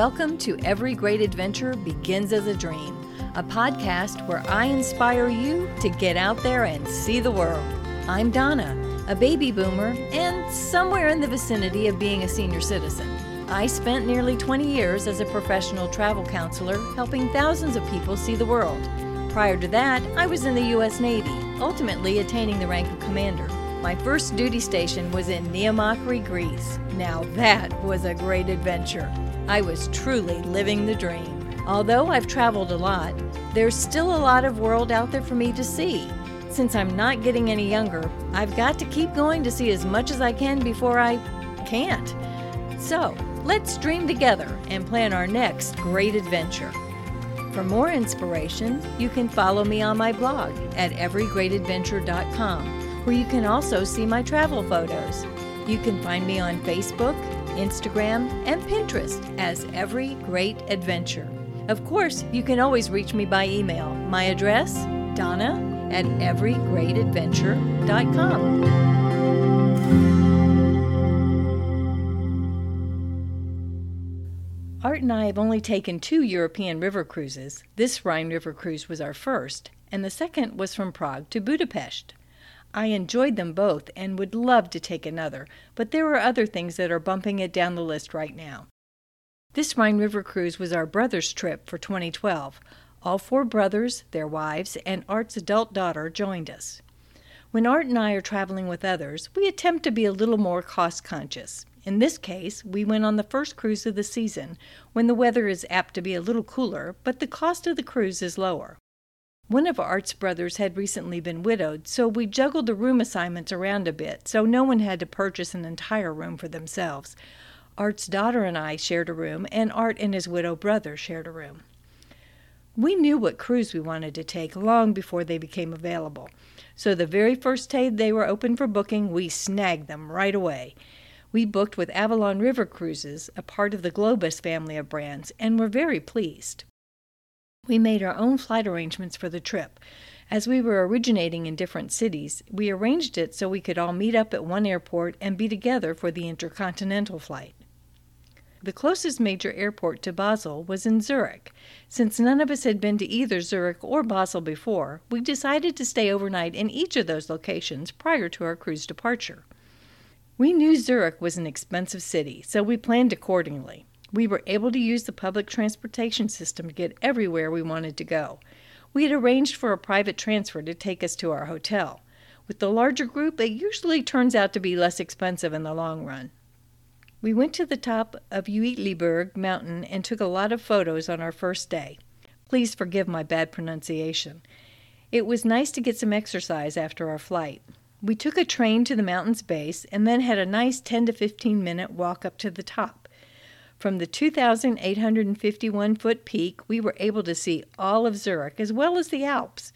Welcome to Every Great Adventure Begins as a Dream, a podcast where I inspire you to get out there and see the world. I'm Donna, a baby boomer, and somewhere in the vicinity of being a senior citizen. I spent nearly 20 years as a professional travel counselor helping thousands of people see the world. Prior to that, I was in the U.S. Navy, ultimately attaining the rank of commander. My first duty station was in Nea Makri, Greece. Now that was a great adventure. I was truly living the dream. Although I've traveled a lot, there's still a lot of world out there for me to see. Since I'm not getting any younger, I've got to keep going to see as much as I can before I can't. So, let's dream together and plan our next great adventure. For more inspiration, you can follow me on my blog at everygreatadventure.com where you can also see my travel photos. You can find me on Facebook, Instagram, and Pinterest as Every Great Adventure. Of course, you can always reach me by email. My address, Donna at everygreatadventure.com. Art and I have only taken two European river cruises. This Rhine River cruise was our first, and the second was from Prague to Budapest. I enjoyed them both and would love to take another, but there are other things that are bumping it down the list right now. This Rhine River cruise was our brother's trip for 2012. All four brothers, their wives, and Art's adult daughter joined us. When Art and I are traveling with others, we attempt to be a little more cost conscious. In this case, we went on the first cruise of the season, when the weather is apt to be a little cooler, but the cost of the cruise is lower. One of Art's brothers had recently been widowed, so we juggled the room assignments around a bit, so no one had to purchase an entire room for themselves. Art's daughter and I shared a room, and Art and his widow brother shared a room. We knew what cruise we wanted to take long before they became available, so the very first day they were open for booking, we snagged them right away. We booked with Avalon River Cruises, a part of the Globus family of brands, and were very pleased. We made our own flight arrangements for the trip. As we were originating in different cities, we arranged it so we could all meet up at one airport and be together for the intercontinental flight. The closest major airport to Basel was in Zurich. Since none of us had been to either Zurich or Basel before, we decided to stay overnight in each of those locations prior to our cruise departure. We knew Zurich was an expensive city, so we planned accordingly. We were able to use the public transportation system to get everywhere we wanted to go. We had arranged for a private transfer to take us to our hotel. With the larger group, it usually turns out to be less expensive in the long run. We went to the top of Uetliberg mountain and took a lot of photos on our first day. Please forgive my bad pronunciation. It was nice to get some exercise after our flight. We took a train to the mountain's base and then had a nice 10 to 15 minute walk up to the top. From the 2,851 foot peak, we were able to see all of Zurich as well as the Alps.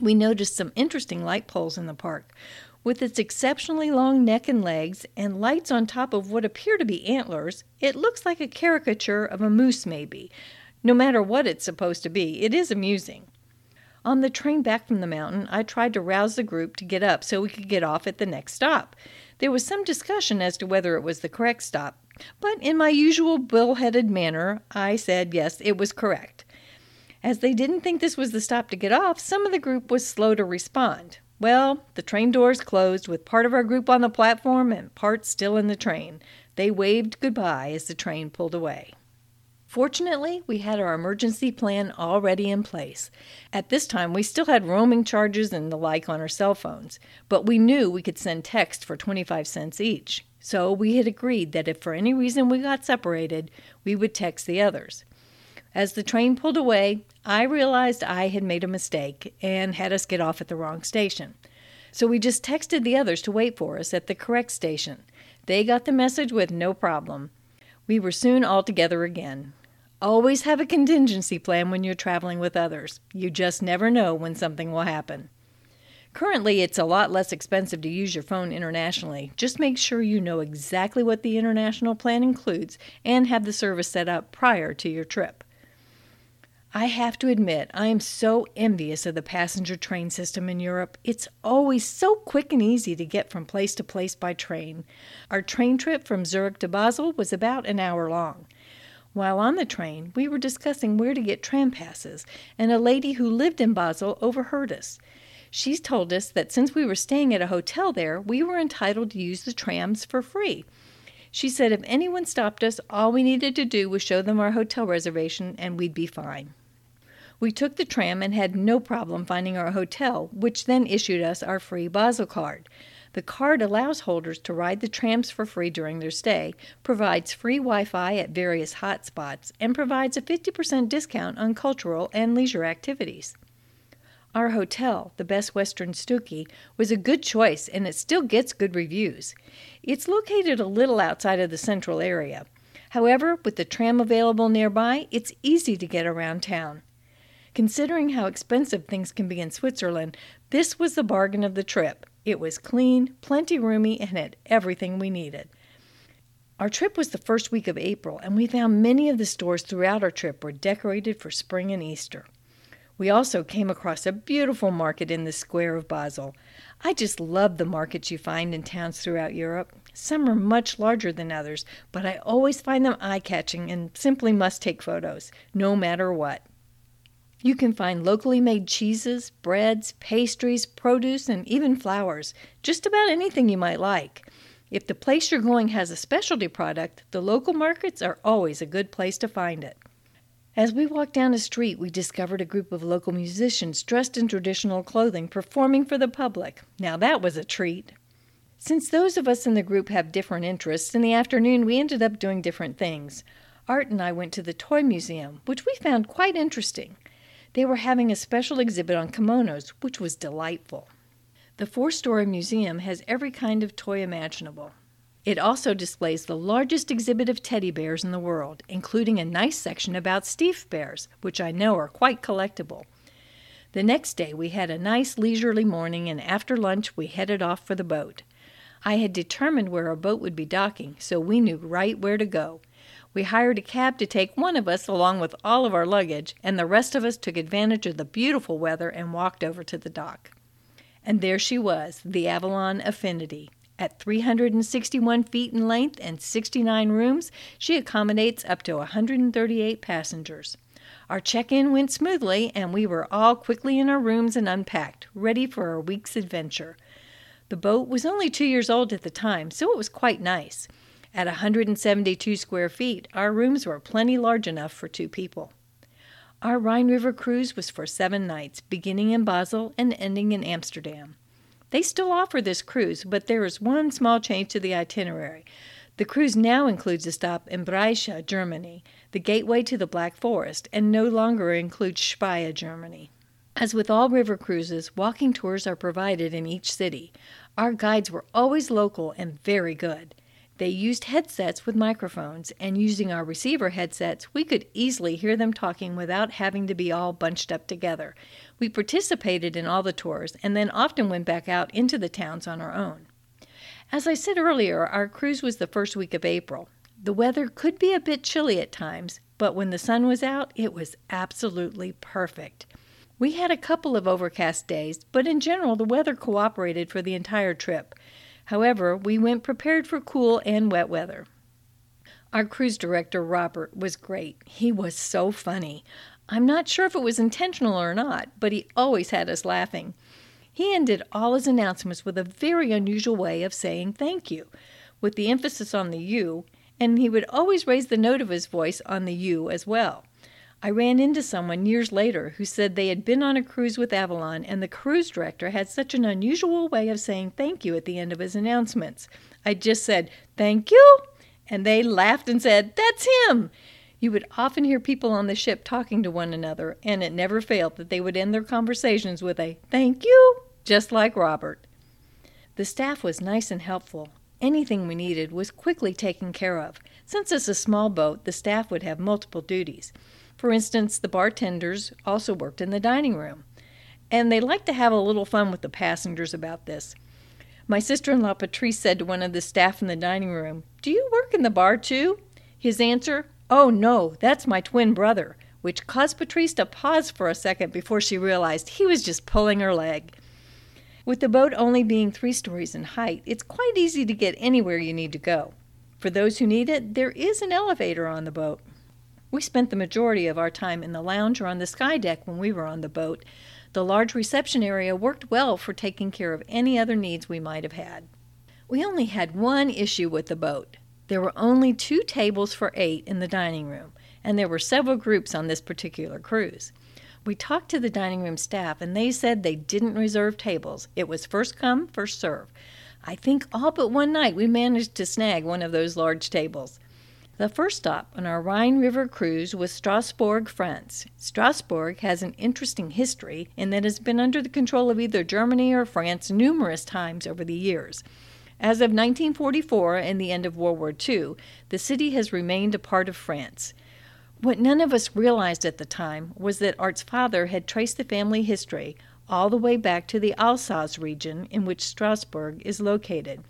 We noticed some interesting light poles in the park. With its exceptionally long neck and legs and lights on top of what appear to be antlers, it looks like a caricature of a moose, maybe. No matter what it's supposed to be, it is amusing. On the train back from the mountain, I tried to rouse the group to get up so we could get off at the next stop. There was some discussion as to whether it was the correct stop, but in my usual bull-headed manner, I said yes, it was correct. As they didn't think this was the stop to get off, some of the group was slow to respond. Well, the train doors closed with part of our group on the platform and part still in the train. They waved goodbye as the train pulled away. Fortunately, we had our emergency plan already in place. At this time, we still had roaming charges and the like on our cell phones, but we knew we could send text for 25 cents each. So we had agreed that if for any reason we got separated, we would text the others. As the train pulled away, I realized I had made a mistake and had us get off at the wrong station. So we just texted the others to wait for us at the correct station. They got the message with no problem. We were soon all together again. Always have a contingency plan when you're traveling with others. You just never know when something will happen. Currently, it's a lot less expensive to use your phone internationally. Just make sure you know exactly what the international plan includes and have the service set up prior to your trip. I have to admit, I am so envious of the passenger train system in Europe. It's always so quick and easy to get from place to place by train. Our train trip from Zurich to Basel was about an hour long. While on the train, we were discussing where to get tram passes, and a lady who lived in Basel overheard us. She told us that since we were staying at a hotel there, we were entitled to use the trams for free. She said if anyone stopped us, all we needed to do was show them our hotel reservation and we'd be fine. We took the tram and had no problem finding our hotel, which then issued us our free Basel card. The card allows holders to ride the trams for free during their stay, provides free Wi Fi at various hotspots, and provides a 50% discount on cultural and leisure activities. Our hotel, the Best Western Stücki, was a good choice and it still gets good reviews. It's located a little outside of the central area. However, with the tram available nearby, it's easy to get around town. Considering how expensive things can be in Switzerland, this was the bargain of the trip. It was clean, plenty roomy, and had everything we needed. Our trip was the first week of April, and we found many of the stores throughout our trip were decorated for spring and Easter. We also came across a beautiful market in the square of Basel. I just love the markets you find in towns throughout Europe. Some are much larger than others, but I always find them eye catching and simply must take photos, no matter what. You can find locally made cheeses, breads, pastries, produce, and even flowers, just about anything you might like. If the place you're going has a specialty product, the local markets are always a good place to find it. As we walked down a street, we discovered a group of local musicians dressed in traditional clothing performing for the public. Now that was a treat. Since those of us in the group have different interests, in the afternoon we ended up doing different things. Art and I went to the Toy Museum, which we found quite interesting. They were having a special exhibit on kimonos, which was delightful. The four story museum has every kind of toy imaginable. It also displays the largest exhibit of teddy bears in the world, including a nice section about Steiff bears, which I know are quite collectible. The next day we had a nice leisurely morning, and after lunch we headed off for the boat. I had determined where our boat would be docking, so we knew right where to go. We hired a cab to take one of us along with all of our luggage, and the rest of us took advantage of the beautiful weather and walked over to the dock. And there she was, the Avalon Affinity. At 361 feet in length and 69 rooms, she accommodates up to 138 passengers. Our check in went smoothly, and we were all quickly in our rooms and unpacked, ready for our week's adventure. The boat was only two years old at the time, so it was quite nice. At 172 square feet, our rooms were plenty large enough for two people. Our Rhine River cruise was for seven nights, beginning in Basel and ending in Amsterdam. They still offer this cruise, but there is one small change to the itinerary. The cruise now includes a stop in Breisach, Germany, the gateway to the Black Forest, and no longer includes Speyer, Germany. As with all river cruises, walking tours are provided in each city. Our guides were always local and very good. They used headsets with microphones, and using our receiver headsets, we could easily hear them talking without having to be all bunched up together. We participated in all the tours and then often went back out into the towns on our own. As I said earlier, our cruise was the first week of April. The weather could be a bit chilly at times, but when the sun was out, it was absolutely perfect. We had a couple of overcast days, but in general, the weather cooperated for the entire trip. However, we went prepared for cool and wet weather. Our cruise director, Robert, was great. He was so funny. I'm not sure if it was intentional or not, but he always had us laughing. He ended all his announcements with a very unusual way of saying thank you, with the emphasis on the you, and he would always raise the note of his voice on the you as well. I ran into someone years later who said they had been on a cruise with Avalon and the cruise director had such an unusual way of saying thank you at the end of his announcements. I just said, Thank you, and they laughed and said, That's him. You would often hear people on the ship talking to one another, and it never failed that they would end their conversations with a thank you, just like Robert. The staff was nice and helpful. Anything we needed was quickly taken care of. Since it's a small boat, the staff would have multiple duties. For instance, the bartenders also worked in the dining room, and they liked to have a little fun with the passengers about this. My sister in law Patrice said to one of the staff in the dining room, Do you work in the bar too? His answer, Oh no, that's my twin brother. which caused Patrice to pause for a second before she realized he was just pulling her leg. With the boat only being three stories in height, it's quite easy to get anywhere you need to go. For those who need it, there is an elevator on the boat. We spent the majority of our time in the lounge or on the sky deck when we were on the boat. The large reception area worked well for taking care of any other needs we might have had. We only had one issue with the boat. There were only two tables for eight in the dining room, and there were several groups on this particular cruise. We talked to the dining room staff, and they said they didn't reserve tables. It was first come, first serve. I think all but one night we managed to snag one of those large tables. The first stop on our Rhine River cruise was Strasbourg, France. Strasbourg has an interesting history in that it has been under the control of either Germany or France numerous times over the years. As of 1944 and the end of World War II, the city has remained a part of France. What none of us realized at the time was that Art's father had traced the family history all the way back to the Alsace region in which Strasbourg is located.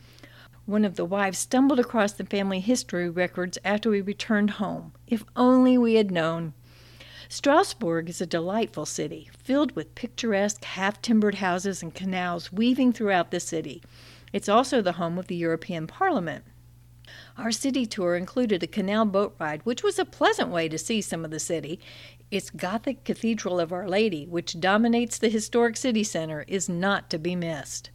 One of the wives stumbled across the family history records after we returned home. If only we had known. Strasbourg is a delightful city, filled with picturesque, half timbered houses and canals weaving throughout the city. It's also the home of the European Parliament. Our city tour included a canal boat ride, which was a pleasant way to see some of the city. Its Gothic Cathedral of Our Lady, which dominates the historic city center, is not to be missed.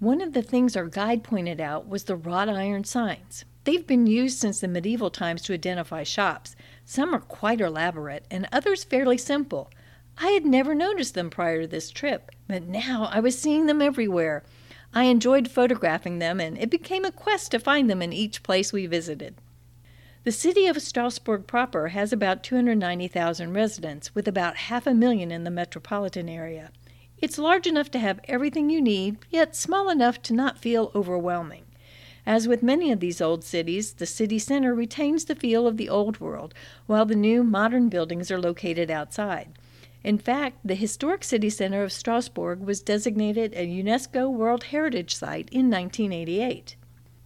One of the things our guide pointed out was the wrought iron signs. They've been used since the medieval times to identify shops. Some are quite elaborate, and others fairly simple. I had never noticed them prior to this trip, but now I was seeing them everywhere. I enjoyed photographing them, and it became a quest to find them in each place we visited. The city of Strasbourg proper has about 290,000 residents, with about half a million in the metropolitan area. It's large enough to have everything you need, yet small enough to not feel overwhelming. As with many of these old cities, the city center retains the feel of the old world, while the new modern buildings are located outside. In fact, the historic city center of Strasbourg was designated a UNESCO World Heritage Site in 1988.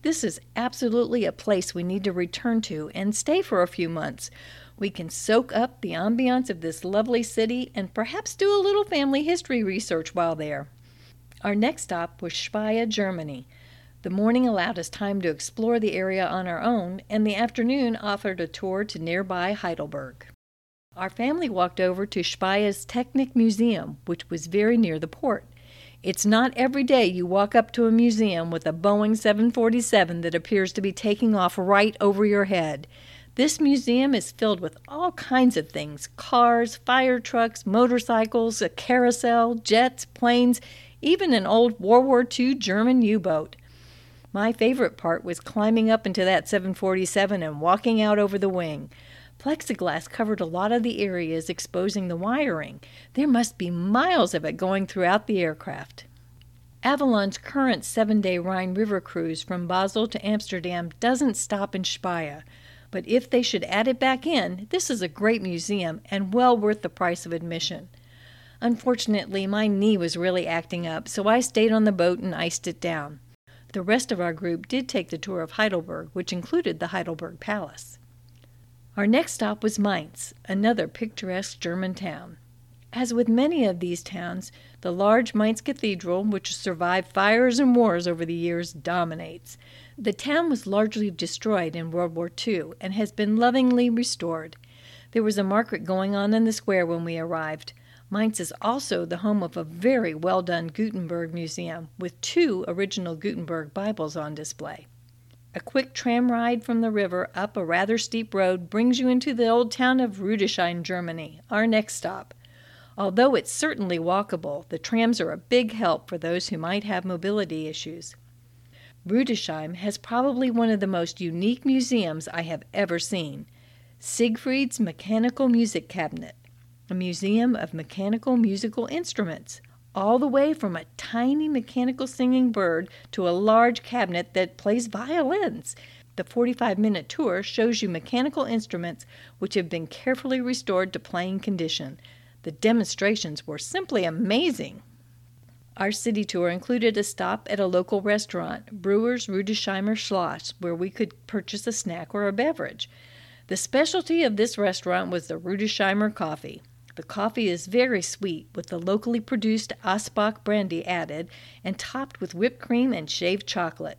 This is absolutely a place we need to return to and stay for a few months. We can soak up the ambiance of this lovely city and perhaps do a little family history research while there. Our next stop was Speyer, Germany. The morning allowed us time to explore the area on our own, and the afternoon offered a tour to nearby Heidelberg. Our family walked over to Speyer's Technik Museum, which was very near the port. It's not every day you walk up to a museum with a Boeing 747 that appears to be taking off right over your head. This museum is filled with all kinds of things cars, fire trucks, motorcycles, a carousel, jets, planes, even an old World War II German U boat. My favorite part was climbing up into that 747 and walking out over the wing. Plexiglass covered a lot of the areas exposing the wiring. There must be miles of it going throughout the aircraft. Avalon's current seven day Rhine River cruise from Basel to Amsterdam doesn't stop in Speyer, but if they should add it back in, this is a great museum and well worth the price of admission. Unfortunately, my knee was really acting up, so I stayed on the boat and iced it down. The rest of our group did take the tour of Heidelberg, which included the Heidelberg Palace. Our next stop was Mainz, another picturesque German town. As with many of these towns, the large Mainz Cathedral, which survived fires and wars over the years, dominates. The town was largely destroyed in World War II and has been lovingly restored. There was a market going on in the square when we arrived. Mainz is also the home of a very well done Gutenberg museum with two original Gutenberg Bibles on display. A quick tram ride from the river up a rather steep road brings you into the old town of Rudesheim, Germany, our next stop. Although it's certainly walkable, the trams are a big help for those who might have mobility issues. Rudesheim has probably one of the most unique museums I have ever seen Siegfried's Mechanical Music Cabinet, a museum of mechanical musical instruments all the way from a tiny mechanical singing bird to a large cabinet that plays violins. The 45 minute tour shows you mechanical instruments which have been carefully restored to playing condition. The demonstrations were simply amazing. Our city tour included a stop at a local restaurant, Breuer's Rudesheimer Schloss, where we could purchase a snack or a beverage. The specialty of this restaurant was the Rudesheimer coffee. The coffee is very sweet, with the locally produced Asbach brandy added and topped with whipped cream and shaved chocolate.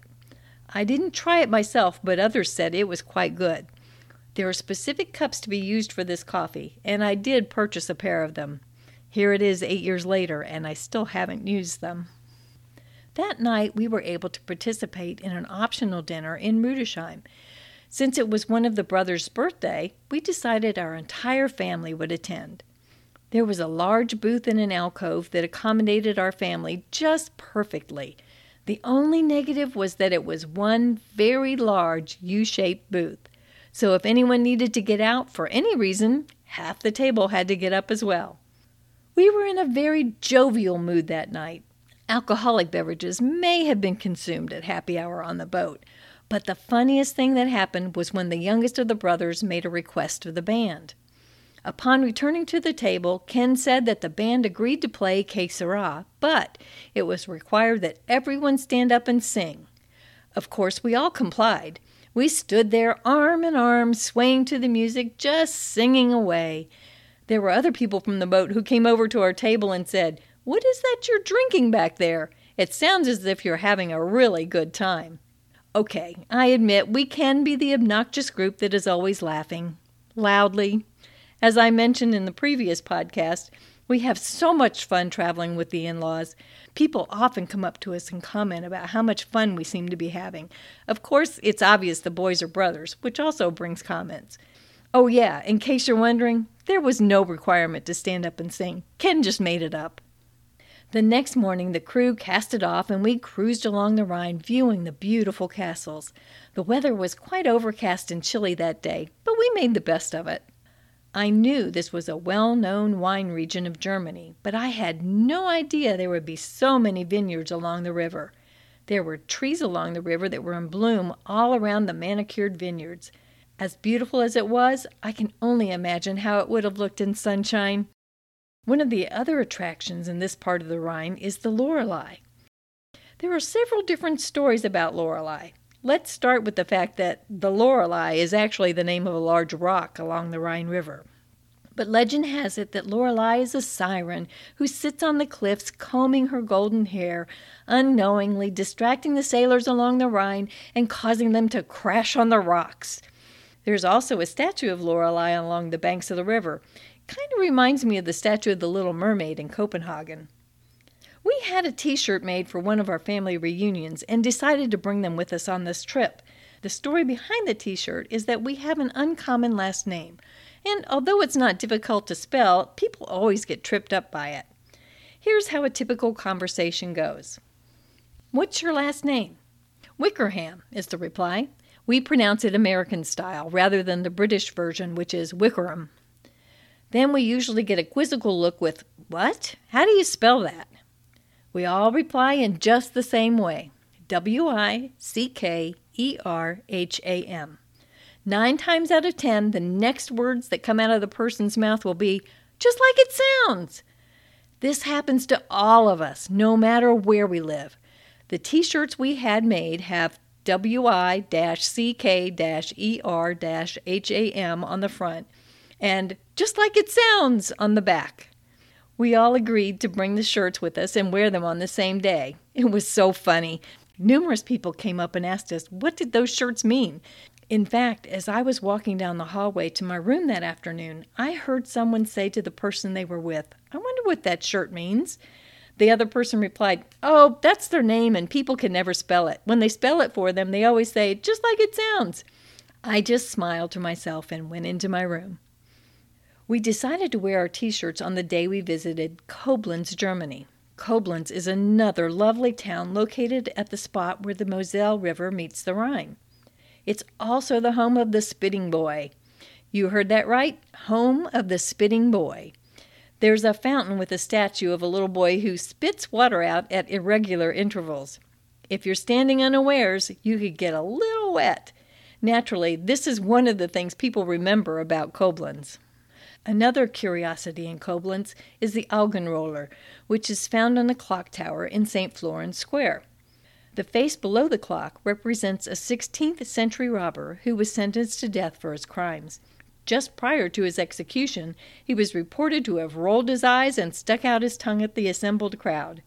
I didn't try it myself, but others said it was quite good. There are specific cups to be used for this coffee, and I did purchase a pair of them. Here it is eight years later, and I still haven't used them. That night, we were able to participate in an optional dinner in Rudesheim. Since it was one of the brothers' birthday, we decided our entire family would attend. There was a large booth in an alcove that accommodated our family just perfectly. The only negative was that it was one very large U shaped booth. So if anyone needed to get out for any reason, half the table had to get up as well. We were in a very jovial mood that night. Alcoholic beverages may have been consumed at happy hour on the boat, but the funniest thing that happened was when the youngest of the brothers made a request of the band. Upon returning to the table, Ken said that the band agreed to play Que but it was required that everyone stand up and sing. Of course, we all complied. We stood there arm in arm, swaying to the music, just singing away. There were other people from the boat who came over to our table and said, What is that you're drinking back there? It sounds as if you're having a really good time. Okay, I admit we can be the obnoxious group that is always laughing. Loudly. As I mentioned in the previous podcast, we have so much fun traveling with the in laws. People often come up to us and comment about how much fun we seem to be having. Of course, it's obvious the boys are brothers, which also brings comments. Oh, yeah, in case you're wondering, there was no requirement to stand up and sing. Ken just made it up. The next morning, the crew cast it off and we cruised along the Rhine, viewing the beautiful castles. The weather was quite overcast and chilly that day, but we made the best of it. I knew this was a well known wine region of Germany, but I had no idea there would be so many vineyards along the river. There were trees along the river that were in bloom all around the manicured vineyards. As beautiful as it was, I can only imagine how it would have looked in sunshine. One of the other attractions in this part of the Rhine is the Lorelei. There are several different stories about Lorelei. Let's start with the fact that the Lorelei is actually the name of a large rock along the Rhine River. But legend has it that Lorelei is a siren who sits on the cliffs combing her golden hair, unknowingly distracting the sailors along the Rhine and causing them to crash on the rocks. There's also a statue of Lorelei along the banks of the river. Kind of reminds me of the statue of the Little Mermaid in Copenhagen. We had a t shirt made for one of our family reunions and decided to bring them with us on this trip. The story behind the t shirt is that we have an uncommon last name, and although it's not difficult to spell, people always get tripped up by it. Here's how a typical conversation goes What's your last name? Wickerham is the reply. We pronounce it American style rather than the British version, which is Wickerham. Then we usually get a quizzical look with, What? How do you spell that? We all reply in just the same way W I C K E R H A M. Nine times out of ten, the next words that come out of the person's mouth will be just like it sounds. This happens to all of us, no matter where we live. The t shirts we had made have W I C K E R H A M on the front and just like it sounds on the back. We all agreed to bring the shirts with us and wear them on the same day. It was so funny. Numerous people came up and asked us, what did those shirts mean? In fact, as I was walking down the hallway to my room that afternoon, I heard someone say to the person they were with, I wonder what that shirt means. The other person replied, Oh, that's their name, and people can never spell it. When they spell it for them, they always say, just like it sounds. I just smiled to myself and went into my room. We decided to wear our t shirts on the day we visited Koblenz, Germany. Koblenz is another lovely town located at the spot where the Moselle River meets the Rhine. It's also the home of the Spitting Boy. You heard that right? Home of the Spitting Boy. There's a fountain with a statue of a little boy who spits water out at irregular intervals. If you're standing unawares, you could get a little wet. Naturally, this is one of the things people remember about Koblenz. Another curiosity in Koblenz is the Augenroller, which is found on the clock tower in St. Florence Square. The face below the clock represents a 16th century robber who was sentenced to death for his crimes. Just prior to his execution, he was reported to have rolled his eyes and stuck out his tongue at the assembled crowd.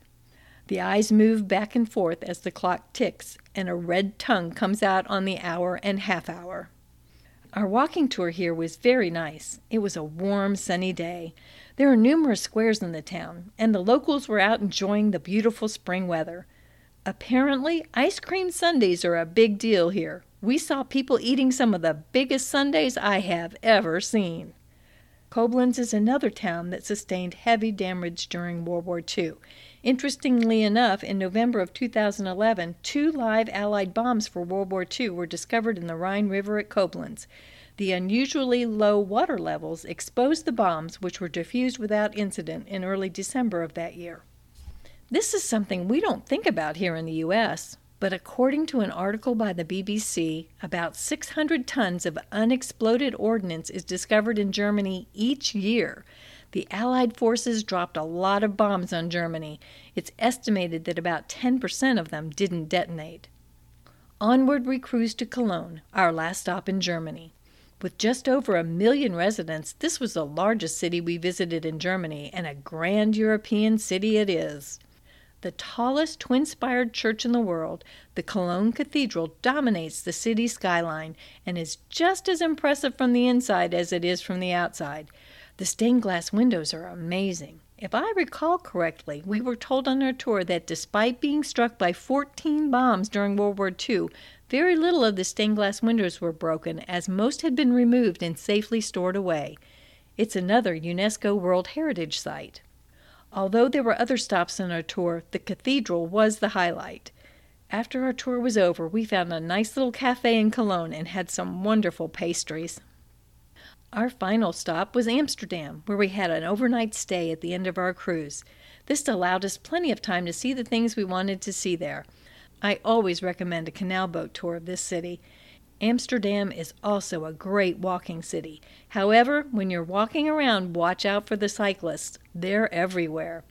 The eyes move back and forth as the clock ticks, and a red tongue comes out on the hour and half hour. Our walking tour here was very nice. It was a warm, sunny day. There are numerous squares in the town, and the locals were out enjoying the beautiful spring weather. Apparently, ice cream sundaes are a big deal here. We saw people eating some of the biggest sundaes I have ever seen. Koblenz is another town that sustained heavy damage during World War II. Interestingly enough, in November of 2011, two live Allied bombs for World War II were discovered in the Rhine River at Koblenz. The unusually low water levels exposed the bombs, which were diffused without incident in early December of that year. This is something we don't think about here in the U.S., but according to an article by the BBC, about 600 tons of unexploded ordnance is discovered in Germany each year. The Allied forces dropped a lot of bombs on Germany. It's estimated that about 10% of them didn't detonate. Onward we cruised to Cologne, our last stop in Germany. With just over a million residents, this was the largest city we visited in Germany, and a grand European city it is. The tallest twin spired church in the world, the Cologne Cathedral dominates the city skyline and is just as impressive from the inside as it is from the outside. The stained glass windows are amazing. If I recall correctly, we were told on our tour that despite being struck by 14 bombs during World War II, very little of the stained glass windows were broken, as most had been removed and safely stored away. It's another UNESCO World Heritage Site. Although there were other stops on our tour, the cathedral was the highlight. After our tour was over, we found a nice little cafe in Cologne and had some wonderful pastries. Our final stop was Amsterdam, where we had an overnight stay at the end of our cruise. This allowed us plenty of time to see the things we wanted to see there. I always recommend a canal boat tour of this city. Amsterdam is also a great walking city. However, when you're walking around, watch out for the cyclists. They're everywhere.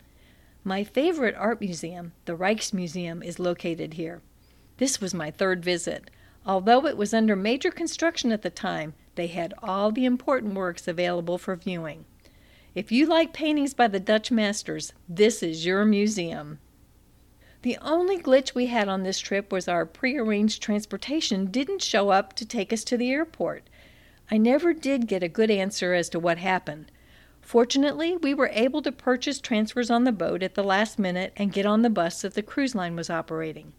My favorite art museum, the Rijksmuseum, is located here. This was my third visit. Although it was under major construction at the time, they had all the important works available for viewing. If you like paintings by the Dutch masters, this is your museum. The only glitch we had on this trip was our prearranged transportation didn't show up to take us to the airport. I never did get a good answer as to what happened. Fortunately, we were able to purchase transfers on the boat at the last minute and get on the bus that the cruise line was operating.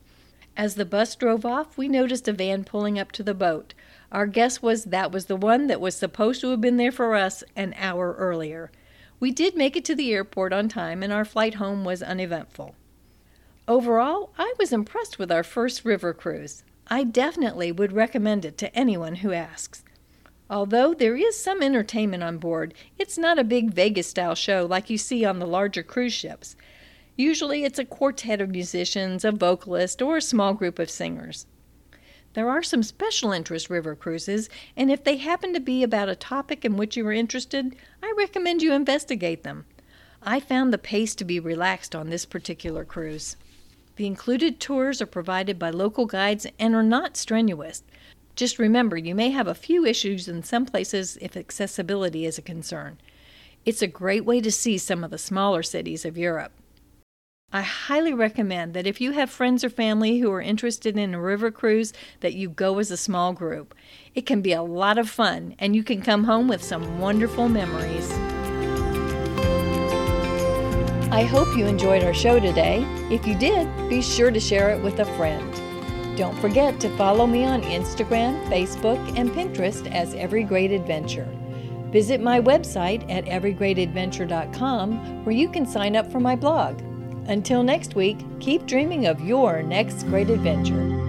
As the bus drove off, we noticed a van pulling up to the boat. Our guess was that was the one that was supposed to have been there for us an hour earlier. We did make it to the airport on time, and our flight home was uneventful. Overall, I was impressed with our first river cruise. I definitely would recommend it to anyone who asks. Although there is some entertainment on board, it's not a big Vegas style show like you see on the larger cruise ships. Usually it's a quartet of musicians, a vocalist, or a small group of singers. There are some special interest river cruises, and if they happen to be about a topic in which you are interested, I recommend you investigate them. I found the pace to be relaxed on this particular cruise. The included tours are provided by local guides and are not strenuous. Just remember, you may have a few issues in some places if accessibility is a concern. It's a great way to see some of the smaller cities of Europe. I highly recommend that if you have friends or family who are interested in a river cruise that you go as a small group. It can be a lot of fun and you can come home with some wonderful memories. I hope you enjoyed our show today. If you did, be sure to share it with a friend. Don't forget to follow me on Instagram, Facebook, and Pinterest as Every Great Adventure. Visit my website at everygreatadventure.com where you can sign up for my blog. Until next week, keep dreaming of your next great adventure.